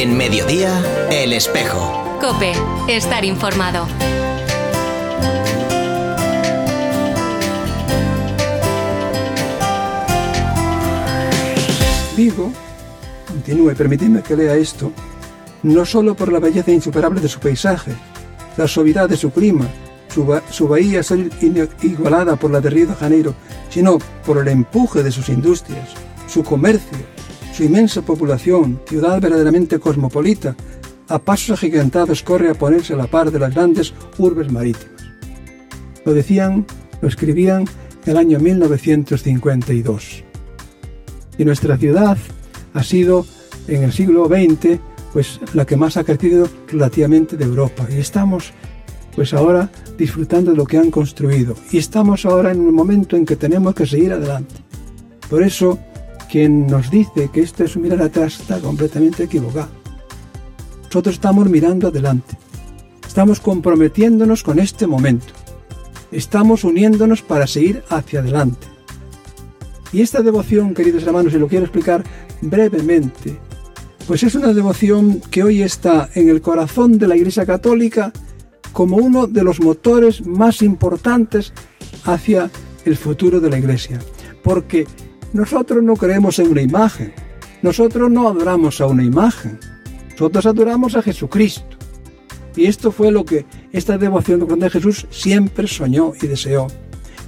En mediodía, El Espejo. Cope, estar informado. Vigo, continúe, permitidme que lea esto, no solo por la belleza insuperable de su paisaje, la suavidad de su clima, su, ba- su bahía ser igualada por la de Río de Janeiro, sino por el empuje de sus industrias, su comercio, su inmensa población, ciudad verdaderamente cosmopolita, a pasos agigantados corre a ponerse a la par de las grandes urbes marítimas. Lo decían, lo escribían en el año 1952. Y nuestra ciudad ha sido en el siglo XX pues la que más ha crecido relativamente de Europa y estamos pues ahora disfrutando de lo que han construido y estamos ahora en un momento en que tenemos que seguir adelante. Por eso quien nos dice que esto es mirar atrás está completamente equivocado. Nosotros estamos mirando adelante. Estamos comprometiéndonos con este momento. Estamos uniéndonos para seguir hacia adelante. Y esta devoción, queridos hermanos, y lo quiero explicar brevemente, pues es una devoción que hoy está en el corazón de la Iglesia Católica como uno de los motores más importantes hacia el futuro de la Iglesia. Porque nosotros no creemos en una imagen, nosotros no adoramos a una imagen, nosotros adoramos a Jesucristo. Y esto fue lo que esta devoción de Jesús siempre soñó y deseó.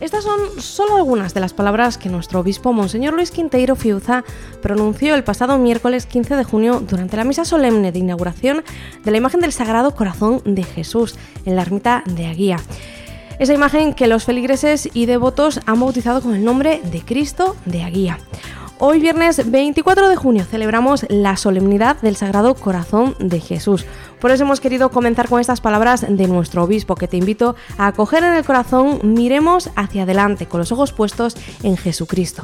Estas son solo algunas de las palabras que nuestro obispo Monseñor Luis Quinteiro Fiuza pronunció el pasado miércoles 15 de junio durante la misa solemne de inauguración de la imagen del Sagrado Corazón de Jesús en la ermita de Aguía. Esa imagen que los feligreses y devotos han bautizado con el nombre de Cristo de Aguía. Hoy viernes 24 de junio celebramos la solemnidad del Sagrado Corazón de Jesús. Por eso hemos querido comenzar con estas palabras de nuestro obispo, que te invito a acoger en el corazón, miremos hacia adelante, con los ojos puestos en Jesucristo.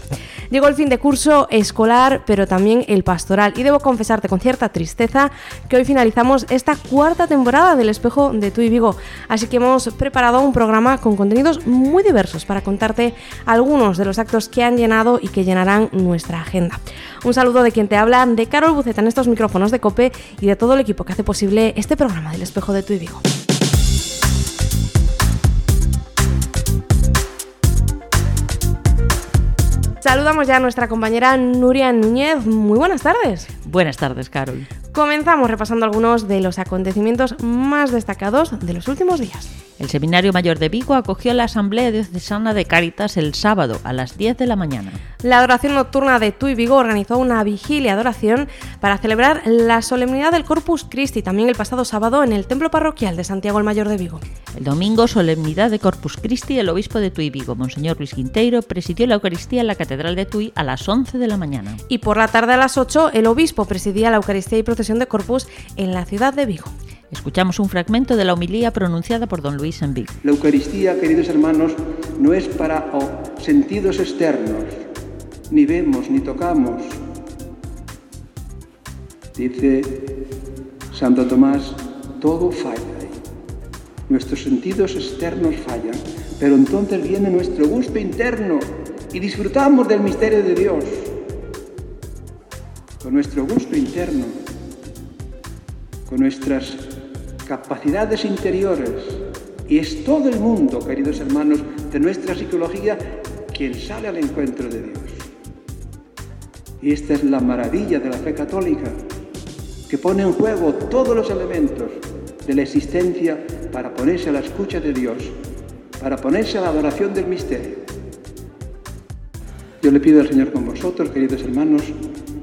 Llegó el fin de curso escolar, pero también el pastoral, y debo confesarte con cierta tristeza que hoy finalizamos esta cuarta temporada del Espejo de Tu y Vigo. Así que hemos preparado un programa con contenidos muy diversos para contarte algunos de los actos que han llenado y que llenarán nuestra agenda. Un saludo de quien te habla, de Carol Buceta en estos micrófonos de Cope y de todo el equipo que hace posible este programa del Espejo de Tu y. Saludamos ya a nuestra compañera Nuria Núñez. Muy buenas tardes. Buenas tardes, Carol. Comenzamos repasando algunos de los acontecimientos más destacados de los últimos días. El Seminario Mayor de Vigo acogió la Asamblea Diocesana de Cáritas el sábado a las 10 de la mañana. La adoración nocturna de Tuy Vigo organizó una vigilia de oración para celebrar la solemnidad del Corpus Christi, también el pasado sábado en el Templo Parroquial de Santiago el Mayor de Vigo. El domingo, solemnidad de Corpus Christi, el obispo de Tuy Vigo, Monseñor Luis Quinteiro, presidió la Eucaristía en la Catedral de Tuy a las 11 de la mañana. Y por la tarde a las 8, el obispo presidía la Eucaristía y procesión de Corpus en la ciudad de Vigo. Escuchamos un fragmento de la homilía pronunciada por don Luis en Vigo. La Eucaristía, queridos hermanos, no es para oh, sentidos externos, ni vemos ni tocamos. Dice Santo Tomás, todo falla. Nuestros sentidos externos fallan, pero entonces viene nuestro gusto interno y disfrutamos del misterio de Dios. Con nuestro gusto interno, con nuestras capacidades interiores, y es todo el mundo, queridos hermanos, de nuestra psicología quien sale al encuentro de Dios. Y esta es la maravilla de la fe católica, que pone en juego todos los elementos de la existencia para ponerse a la escucha de Dios, para ponerse a la adoración del misterio. Yo le pido al Señor con vosotros, queridos hermanos,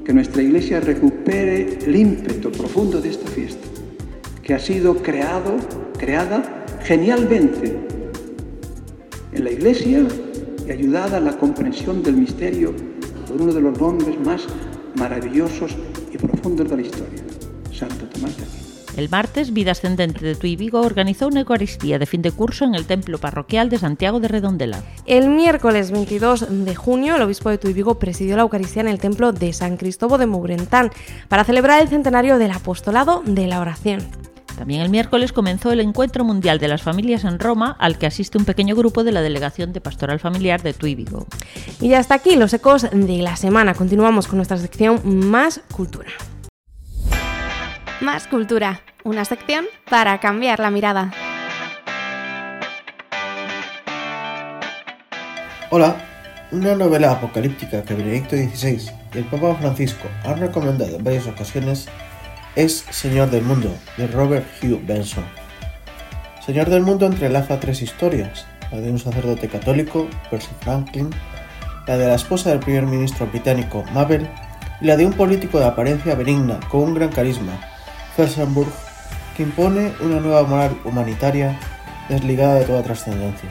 que nuestra iglesia recupere el ímpetu profundo de esta fiesta, que ha sido creado, creada genialmente en la iglesia y ayudada a la comprensión del misterio por uno de los nombres más maravillosos y profundos de la historia, Santo Tomás de Aquino. El martes, Vida Ascendente de Tuy Vigo organizó una Eucaristía de fin de curso en el Templo Parroquial de Santiago de Redondela. El miércoles 22 de junio, el obispo de Tuy Vigo presidió la Eucaristía en el Templo de San Cristóbal de Mourentán para celebrar el centenario del apostolado de la oración. También el miércoles comenzó el Encuentro Mundial de las Familias en Roma, al que asiste un pequeño grupo de la Delegación de Pastoral Familiar de Tuy Vigo. Y hasta aquí los ecos de la semana. Continuamos con nuestra sección Más Cultura. Más cultura, una sección para cambiar la mirada. Hola, una novela apocalíptica que Benedicto XVI y el Papa Francisco han recomendado en varias ocasiones es Señor del Mundo, de Robert Hugh Benson. Señor del Mundo entrelaza tres historias, la de un sacerdote católico, Percy Franklin, la de la esposa del primer ministro británico, Mabel, y la de un político de apariencia benigna con un gran carisma, Felsenburg, que impone una nueva moral humanitaria desligada de toda trascendencia.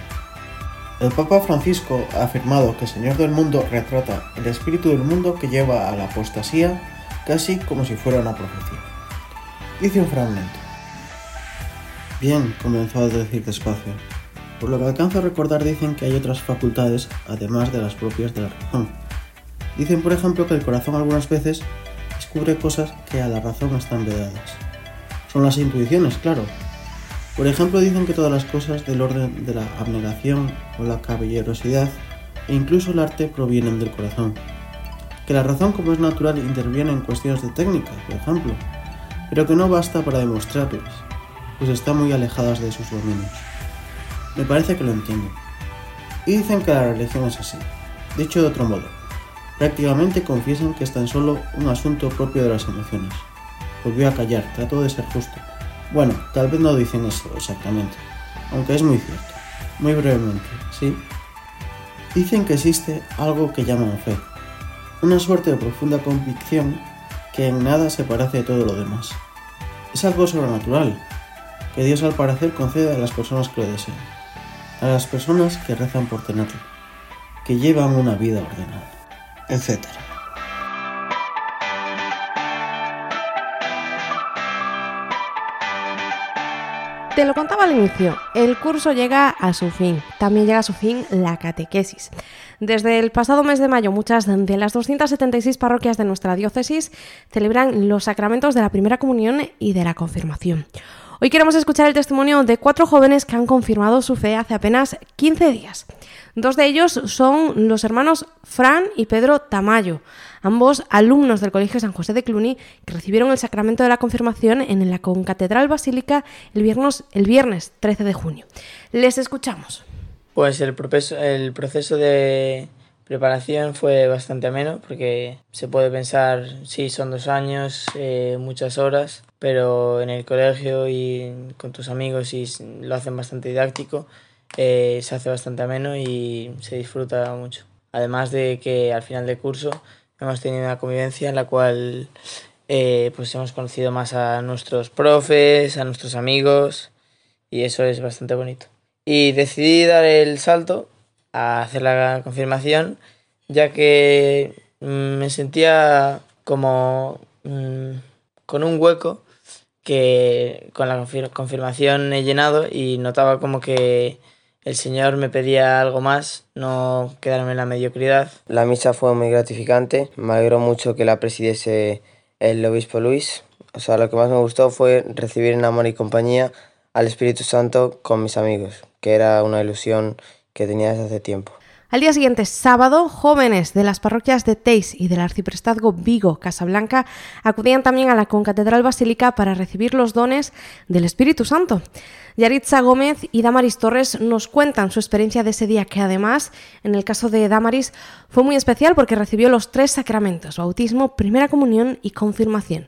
El Papa Francisco ha afirmado que Señor del Mundo retrata el espíritu del mundo que lleva a la apostasía casi como si fuera una profecía. Dice un fragmento. Bien, comenzó a decir despacio. Por lo que alcanzo a recordar dicen que hay otras facultades además de las propias de la razón. Dicen, por ejemplo, que el corazón algunas veces descubre cosas que a la razón están vedadas. Son las intuiciones, claro, por ejemplo, dicen que todas las cosas del orden de la abnegación o la caballerosidad e incluso el arte provienen del corazón. Que la razón como es natural interviene en cuestiones de técnica, por ejemplo, pero que no basta para demostrarlas, pues están muy alejadas de sus dominios. Me parece que lo entiendo. Y dicen que la religión es así. Dicho de otro modo, prácticamente confiesan que es tan solo un asunto propio de las emociones. Volvió a callar, trató de ser justo. Bueno, tal vez no dicen eso exactamente, aunque es muy cierto. Muy brevemente, ¿sí? Dicen que existe algo que llaman fe, una suerte de profunda convicción que en nada se parece a todo lo demás. Es algo sobrenatural, que Dios al parecer concede a las personas que lo desean, a las personas que rezan por tenerlo, que llevan una vida ordenada, etc. Te lo contaba al inicio, el curso llega a su fin, también llega a su fin la catequesis. Desde el pasado mes de mayo, muchas de las 276 parroquias de nuestra diócesis celebran los sacramentos de la primera comunión y de la confirmación. Hoy queremos escuchar el testimonio de cuatro jóvenes que han confirmado su fe hace apenas 15 días. Dos de ellos son los hermanos Fran y Pedro Tamayo, ambos alumnos del Colegio San José de Cluny, que recibieron el sacramento de la confirmación en la Concatedral Basílica el viernes, el viernes 13 de junio. Les escuchamos. Pues el, el proceso de preparación fue bastante ameno porque se puede pensar, sí, son dos años, eh, muchas horas, pero en el colegio y con tus amigos y lo hacen bastante didáctico eh, se hace bastante ameno y se disfruta mucho. Además de que al final del curso hemos tenido una convivencia en la cual eh, pues hemos conocido más a nuestros profes, a nuestros amigos y eso es bastante bonito. Y decidí dar el salto a hacer la confirmación ya que mm, me sentía como mm, con un hueco que con la confirmación he llenado y notaba como que el Señor me pedía algo más, no quedarme en la mediocridad. La misa fue muy gratificante, me alegró mucho que la presidiese el obispo Luis. O sea, lo que más me gustó fue recibir en amor y compañía al Espíritu Santo con mis amigos, que era una ilusión que tenía desde hace tiempo. Al día siguiente, sábado, jóvenes de las parroquias de Teis y del arciprestazgo Vigo, Casablanca, acudían también a la concatedral basílica para recibir los dones del Espíritu Santo. Yaritza Gómez y Damaris Torres nos cuentan su experiencia de ese día, que además, en el caso de Damaris, fue muy especial porque recibió los tres sacramentos, bautismo, primera comunión y confirmación.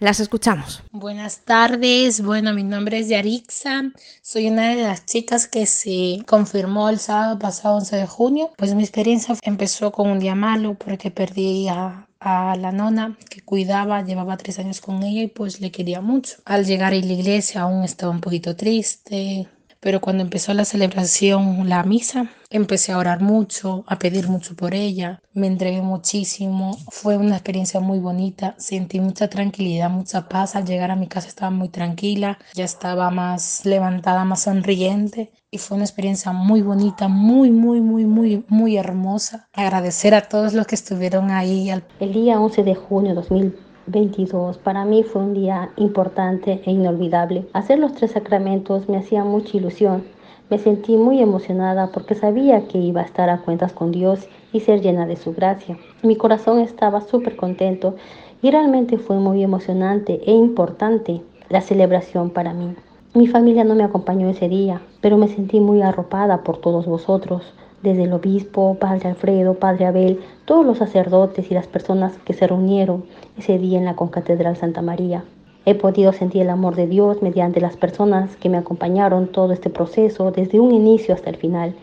Las escuchamos. Buenas tardes. Bueno, mi nombre es Yarixa. Soy una de las chicas que se confirmó el sábado pasado 11 de junio. Pues mi experiencia empezó con un día malo porque perdí a, a la nona que cuidaba, llevaba tres años con ella y pues le quería mucho. Al llegar a la iglesia aún estaba un poquito triste, pero cuando empezó la celebración, la misa, empecé a orar mucho, a pedir mucho por ella, me entregué muchísimo, fue una experiencia muy bonita, sentí mucha tranquilidad, mucha paz, al llegar a mi casa estaba muy tranquila, ya estaba más levantada, más sonriente y fue una experiencia muy bonita, muy, muy, muy, muy, muy hermosa. Agradecer a todos los que estuvieron ahí. El día 11 de junio de 2020 22. Para mí fue un día importante e inolvidable. Hacer los tres sacramentos me hacía mucha ilusión. Me sentí muy emocionada porque sabía que iba a estar a cuentas con Dios y ser llena de su gracia. Mi corazón estaba súper contento y realmente fue muy emocionante e importante la celebración para mí. Mi familia no me acompañó ese día, pero me sentí muy arropada por todos vosotros, desde el obispo, Padre Alfredo, Padre Abel, todos los sacerdotes y las personas que se reunieron ese día en la Concatedral Santa María. He podido sentir el amor de Dios mediante las personas que me acompañaron todo este proceso, desde un inicio hasta el final.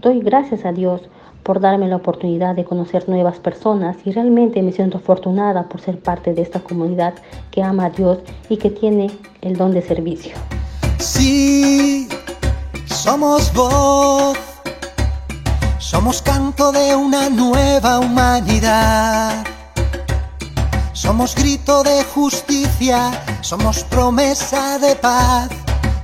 Doy gracias a Dios por darme la oportunidad de conocer nuevas personas y realmente me siento afortunada por ser parte de esta comunidad que ama a Dios y que tiene el don de servicio. Sí, somos voz, somos canto de una nueva humanidad. Somos grito de justicia, somos promesa de paz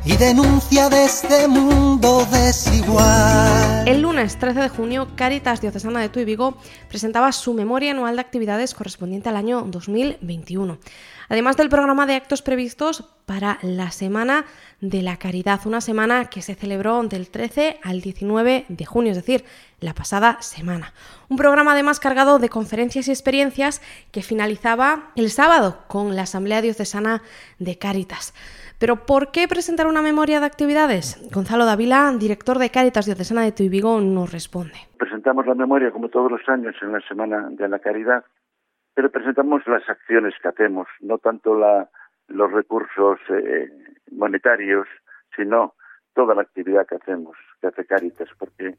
y denuncia de este mundo desigual. El lunes 13 de junio, Caritas Diocesana de Tuy Vigo presentaba su memoria anual de actividades correspondiente al año 2021. Además del programa de actos previstos para la Semana de la Caridad, una semana que se celebró del 13 al 19 de junio, es decir, la pasada semana. Un programa además cargado de conferencias y experiencias que finalizaba el sábado con la Asamblea Diocesana de Caritas. Pero ¿por qué presentar una memoria de actividades? Gonzalo Davila, director de Cáritas Diocesana de Tuibigo, nos responde. Presentamos la memoria como todos los años en la Semana de la Caridad, pero presentamos las acciones que hacemos, no tanto la, los recursos eh, monetarios, sino toda la actividad que hacemos, que hace Cáritas, porque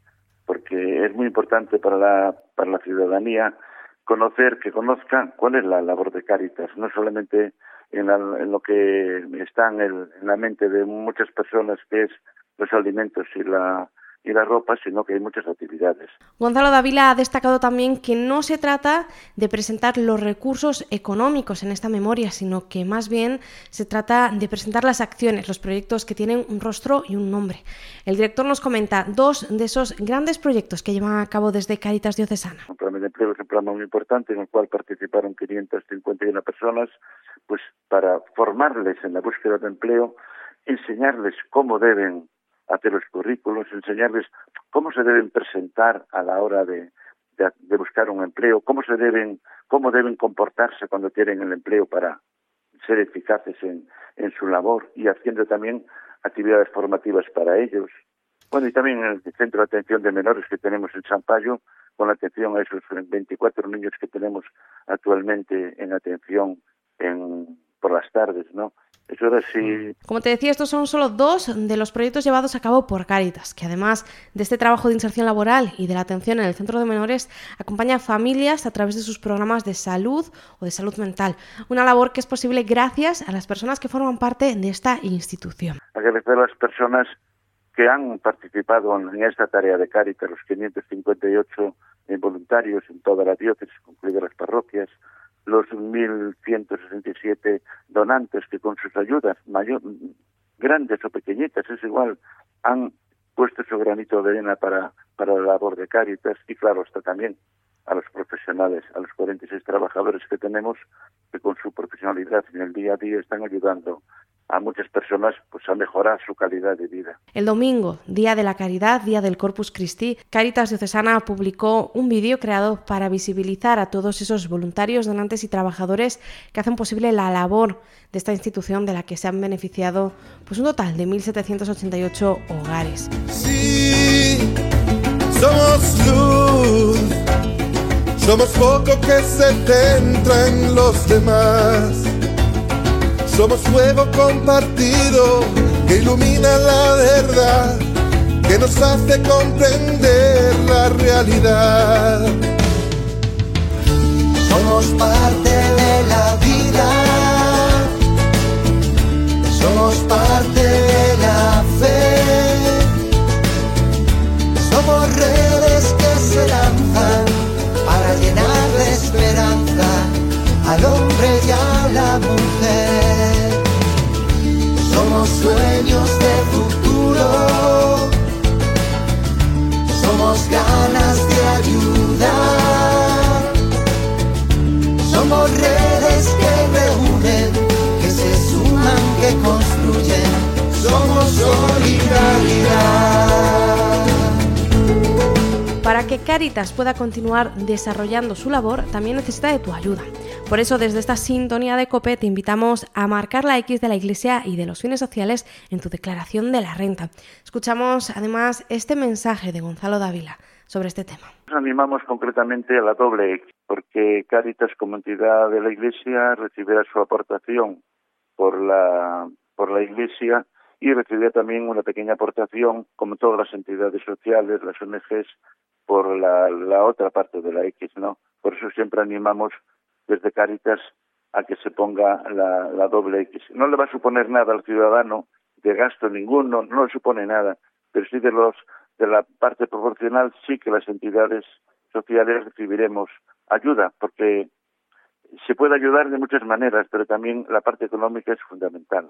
porque es muy importante para la para la ciudadanía conocer, que conozca cuál es la labor de Cáritas, no solamente en, lo que está en, la mente de muchas personas, que es los alimentos y la, y la ropa, sino que hay muchas actividades. Gonzalo Davila ha destacado también que no se trata de presentar los recursos económicos en esta memoria, sino que más bien se trata de presentar las acciones, los proyectos que tienen un rostro y un nombre. El director nos comenta dos de esos grandes proyectos que llevan a cabo desde Caritas Diocesana. Un plan de empleo es un programa muy importante en el cual participaron 551 personas, pues para formarles en la búsqueda de empleo, enseñarles cómo deben hacer los currículos, enseñarles cómo se deben presentar a la hora de, de, buscar un empleo, cómo se deben, cómo deben comportarse cuando tienen el empleo para ser eficaces en, en su labor y haciendo también actividades formativas para ellos. Bueno, y también en el centro de atención de menores que tenemos en San Payo, con la atención a esos 24 niños que tenemos actualmente en atención en, por las tardes, ¿no? Eso era así. Mm. Como te decía, estos son solo dos de los proyectos llevados a cabo por Cáritas, que además de este trabajo de inserción laboral y de la atención en el centro de menores, acompaña a familias a través de sus programas de salud o de salud mental. Una labor que es posible gracias a las personas que forman parte de esta institución. Agradecer a las personas que han participado en esta tarea de Cáritas, los 558 voluntarios en toda la diócesis, incluidas las parroquias, los 1.167 donantes que con sus ayudas, mayor, grandes o pequeñitas, es igual, han puesto su granito de arena para, para la labor de Cáritas y claro, está también a los profesionales, a los 46 trabajadores que tenemos que con su profesionalidad en el día a día están ayudando a muchas personas pues a mejorar su calidad de vida. El domingo, Día de la Caridad, Día del Corpus Christi, Caritas Diocesana publicó un vídeo creado para visibilizar a todos esos voluntarios, donantes y trabajadores que hacen posible la labor de esta institución de la que se han beneficiado pues un total de 1788 hogares. Sí, somos luz. Somos poco que se centra en los demás somos fuego compartido que ilumina la verdad, que nos hace comprender la realidad. Somos parte de la vida, somos parte de la fe, somos redes que se lanzan para llenar de esperanza al hombre y a la mujer sueños de futuro, somos ganas de ayudar, somos redes que reúnen, que se suman, que construyen, somos solidaridad. Que Caritas pueda continuar desarrollando su labor, también necesita de tu ayuda. Por eso, desde esta sintonía de COPE, te invitamos a marcar la X de la Iglesia y de los fines sociales en tu declaración de la renta. Escuchamos además este mensaje de Gonzalo Dávila sobre este tema. Nos animamos concretamente a la doble X, porque Caritas como entidad de la Iglesia recibirá su aportación por la, por la Iglesia y recibirá también una pequeña aportación, como todas las entidades sociales, las ONGs, por la, la otra parte de la X, ¿no? Por eso siempre animamos desde Caritas a que se ponga la, la doble X. No le va a suponer nada al ciudadano de gasto ninguno, no le supone nada, pero sí de los de la parte proporcional sí que las entidades sociales recibiremos ayuda, porque se puede ayudar de muchas maneras, pero también la parte económica es fundamental.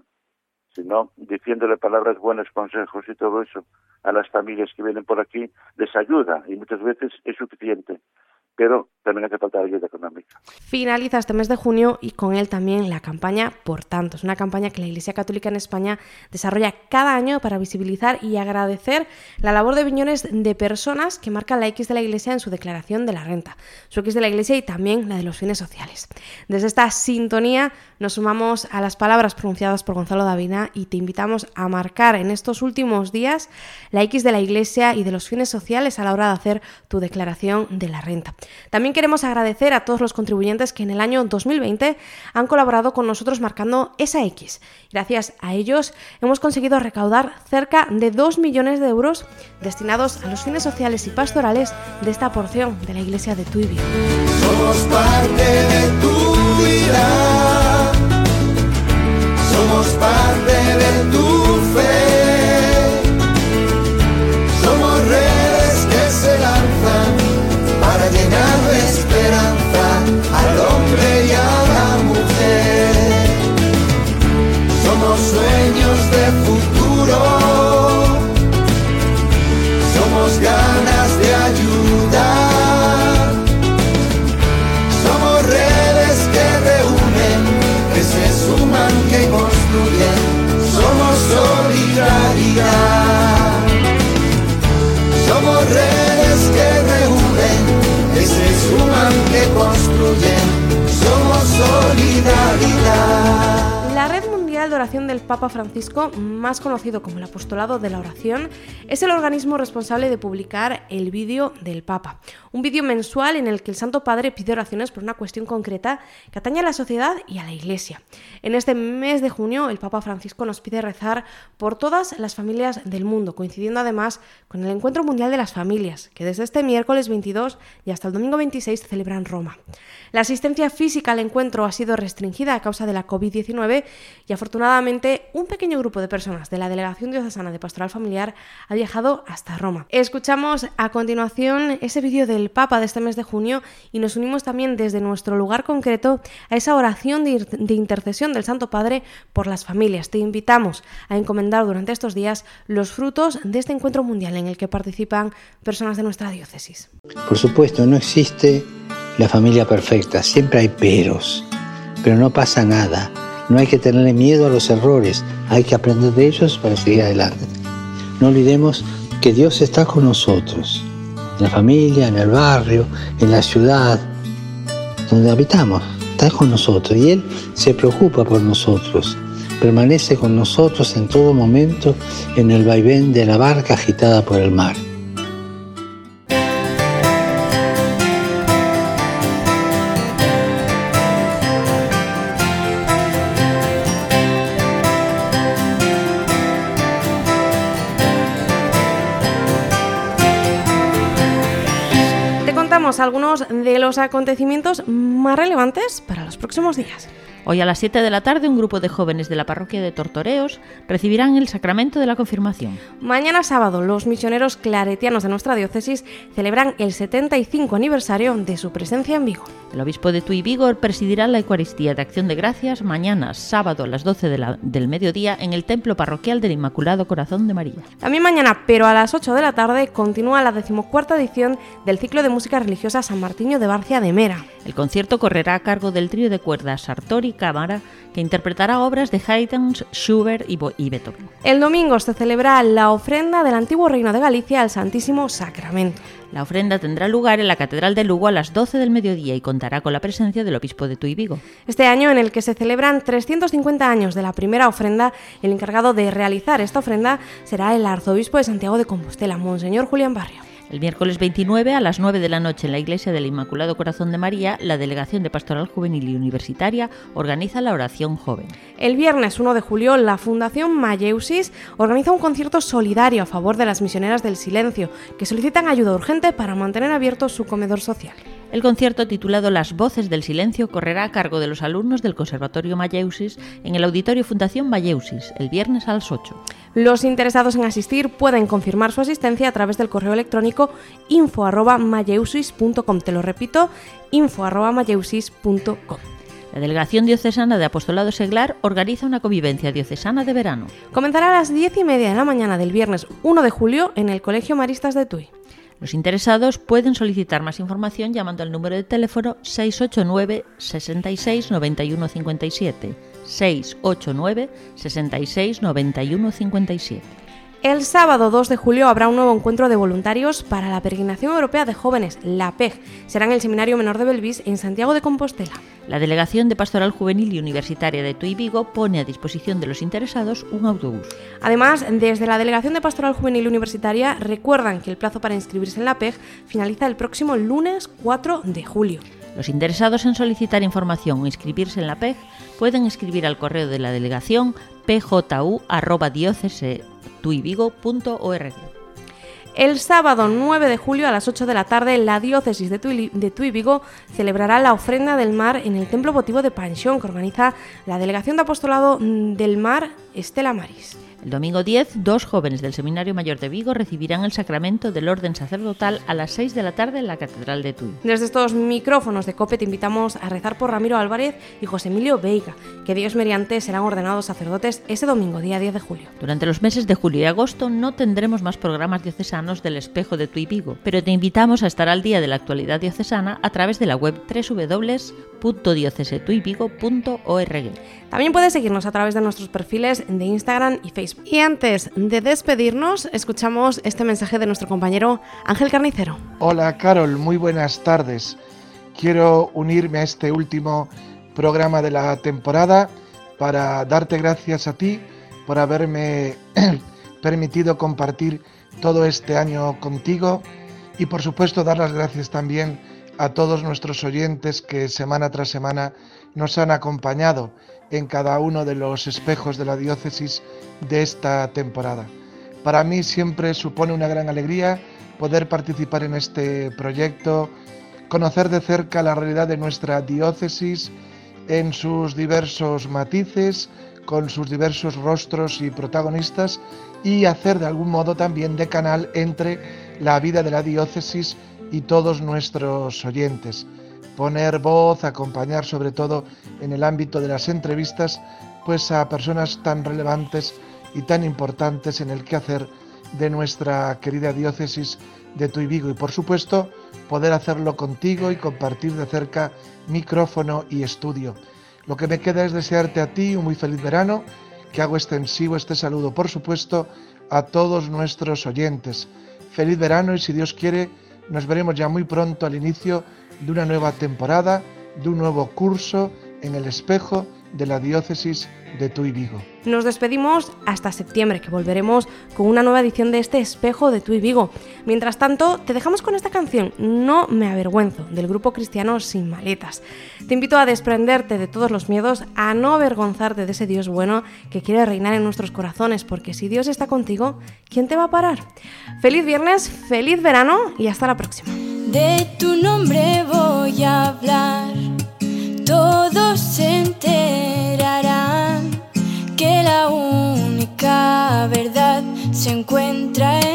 Si no, diciéndole palabras buenas, consejos y todo eso a las familias que vienen por aquí, les ayuda y muchas veces es suficiente. Pero también hace falta ayuda económica. Finaliza este mes de junio y con él también la campaña Por tanto. Es una campaña que la Iglesia Católica en España desarrolla cada año para visibilizar y agradecer la labor de millones de personas que marcan la X de la Iglesia en su declaración de la renta, su X de la Iglesia y también la de los fines sociales. Desde esta sintonía nos sumamos a las palabras pronunciadas por Gonzalo Davina y te invitamos a marcar en estos últimos días la X de la Iglesia y de los fines sociales a la hora de hacer tu declaración de la renta. También queremos agradecer a todos los contribuyentes que en el año 2020 han colaborado con nosotros marcando esa X. Gracias a ellos hemos conseguido recaudar cerca de 2 millones de euros destinados a los fines sociales y pastorales de esta porción de la iglesia de Tuibio. Somos parte de tu vida. Somos parte Papa Francisco, más conocido como el Apostolado de la Oración, es el organismo responsable de publicar el vídeo del Papa, un vídeo mensual en el que el Santo Padre pide oraciones por una cuestión concreta que atañe a la sociedad y a la Iglesia. En este mes de junio, el Papa Francisco nos pide rezar por todas las familias del mundo, coincidiendo además con el Encuentro Mundial de las Familias, que desde este miércoles 22 y hasta el domingo 26 se celebra en Roma. La asistencia física al encuentro ha sido restringida a causa de la COVID-19 y afortunadamente un pequeño grupo de personas de la Delegación Diocesana de Pastoral Familiar ha viajado hasta Roma. Escuchamos a continuación ese vídeo del Papa de este mes de junio y nos unimos también desde nuestro lugar concreto a esa oración de, intercesión del Santo Padre por las familias. Te invitamos a encomendar durante estos días los frutos de este encuentro mundial en el que participan personas de nuestra diócesis. Por supuesto, no existe la familia perfecta, siempre hay peros, pero no pasa nada. No hay que tenerle miedo a los errores, hay que aprender de ellos para seguir adelante. No olvidemos que Dios está con nosotros, en la familia, en el barrio, en la ciudad, donde habitamos, está con nosotros y Él se preocupa por nosotros, permanece con nosotros en todo momento en el vaivén de la barca agitada por el mar. Algunos de los acontecimientos más relevantes para los próximos días. Hoy a las 7 de la tarde un grupo de jóvenes de la parroquia de Tortoreos recibirán el sacramento de la confirmación. Mañana sábado, los misioneros claretianos de nuestra diócesis celebran el 75 aniversario de su presencia en Vigo. El obispo de Tuy Vigo presidirá la Eucaristía de Acción de Gracias mañana sábado a las 12 de la- del mediodía en el templo parroquial del Inmaculado Corazón de María. También mañana, pero a las 8 de la tarde, continúa la decimocuarta edición del ciclo de música religiosa San Martiño de Barcia de Mera. El concierto correrá a cargo del trío de cuerdas Sartori cámara que interpretará obras de Haydn, Schubert y, Beethoven. El domingo se celebra la ofrenda del antiguo Reino de Galicia al Santísimo Sacramento. La ofrenda tendrá lugar en la Catedral de Lugo a las 12 del mediodía y contará con la presencia del obispo de Tuy Vigo. Este año, en el que se celebran 350 años de la primera ofrenda, el encargado de realizar esta ofrenda será el arzobispo de Santiago de Compostela, Monseñor Julián Barrio. El miércoles 29 a las 9 de la noche en la iglesia del Inmaculado Corazón de María, la Delegación de Pastoral Juvenil y Universitaria organiza la oración joven. El viernes 1 de julio, la Fundación Mayeusis organiza un concierto solidario a favor de las misioneras del silencio, que solicitan ayuda urgente para mantener abierto su comedor social. El concierto titulado Las Voces del Silencio correrá a cargo de los alumnos del Conservatorio Mayeusis en el Auditorio Fundación Mayeusis, el viernes a las 8. Los interesados en asistir pueden confirmar su asistencia a través del correo electrónico info.mayeusis.com. Te lo repito, info.mayeusis.com. La Delegación Diocesana de Apostolado Seglar organiza una convivencia diocesana de verano. Comenzará a las 10 y media de la mañana del viernes 1 de julio en el Colegio Maristas de Tui. Los interesados pueden solicitar más información llamando al número de teléfono 689 66 91 57 689 66 91 57. El sábado 2 de julio habrá un nuevo encuentro de voluntarios para la Peregrinación Europea de Jóvenes, la PEG. Será en el Seminario Menor de Belvis, en Santiago de Compostela. La Delegación de Pastoral Juvenil y Universitaria de Tuy Vigo pone a disposición de los interesados un autobús. Además, desde la Delegación de Pastoral Juvenil Universitaria recuerdan que el plazo para inscribirse en la PEG finaliza el próximo lunes 4 de julio. Los interesados en solicitar información o inscribirse en la PEG pueden escribir al correo de la delegación pju.diocesetuivigo.org. El sábado 9 de julio a las 8 de la tarde, la diócesis de Tuy Vigo celebrará la ofrenda del mar en el Templo Votivo de Pansión que organiza la Delegación de Apostolado del Mar Estela Maris. El domingo 10, dos jóvenes del Seminario Mayor de Vigo recibirán el sacramento del orden sacerdotal a las 6 de la tarde en la Catedral de Tuy. Desde estos micrófonos de COPE te invitamos a rezar por Ramiro Álvarez y José Emilio Veiga, que Dios mediante serán ordenados sacerdotes ese domingo, día 10 de julio. Durante los meses de julio y agosto no tendremos más programas diocesanos del espejo de Tuy Vigo, pero te invitamos a estar al día de la actualidad diocesana a través de la web www.diocesetuivigo.org. También puedes seguirnos a través de nuestros perfiles de Instagram y Facebook. Y antes de despedirnos, escuchamos este mensaje de nuestro compañero Ángel Carnicero. Hola Carol, muy buenas tardes. Quiero unirme a este último programa de la temporada para darte gracias a ti por haberme permitido compartir todo este año contigo y por supuesto dar las gracias también a todos nuestros oyentes que semana tras semana nos han acompañado en cada uno de los espejos de la diócesis de esta temporada. Para mí siempre supone una gran alegría poder participar en este proyecto, conocer de cerca la realidad de nuestra diócesis en sus diversos matices, con sus diversos rostros y protagonistas y hacer de algún modo también de canal entre la vida de la diócesis y todos nuestros oyentes. Poner voz, acompañar sobre todo en el ámbito de las entrevistas, pues a personas tan relevantes y tan importantes en el quehacer de nuestra querida diócesis de Tuy Vigo y por supuesto poder hacerlo contigo y compartir de cerca micrófono y estudio. Lo que me queda es desearte a ti un muy feliz verano, que hago extensivo este saludo por supuesto a todos nuestros oyentes. Feliz verano y si Dios quiere nos veremos ya muy pronto al inicio de una nueva temporada, de un nuevo curso en el espejo de la diócesis de Tuy Vigo. Nos despedimos hasta septiembre, que volveremos con una nueva edición de este espejo de Tuy Vigo. Mientras tanto, te dejamos con esta canción, No me avergüenzo, del grupo cristiano Sin Maletas. Te invito a desprenderte de todos los miedos, a no avergonzarte de ese Dios bueno que quiere reinar en nuestros corazones, porque si Dios está contigo, ¿quién te va a parar? Feliz viernes, feliz verano y hasta la próxima. De tu nombre voy a hablar, se encuentra en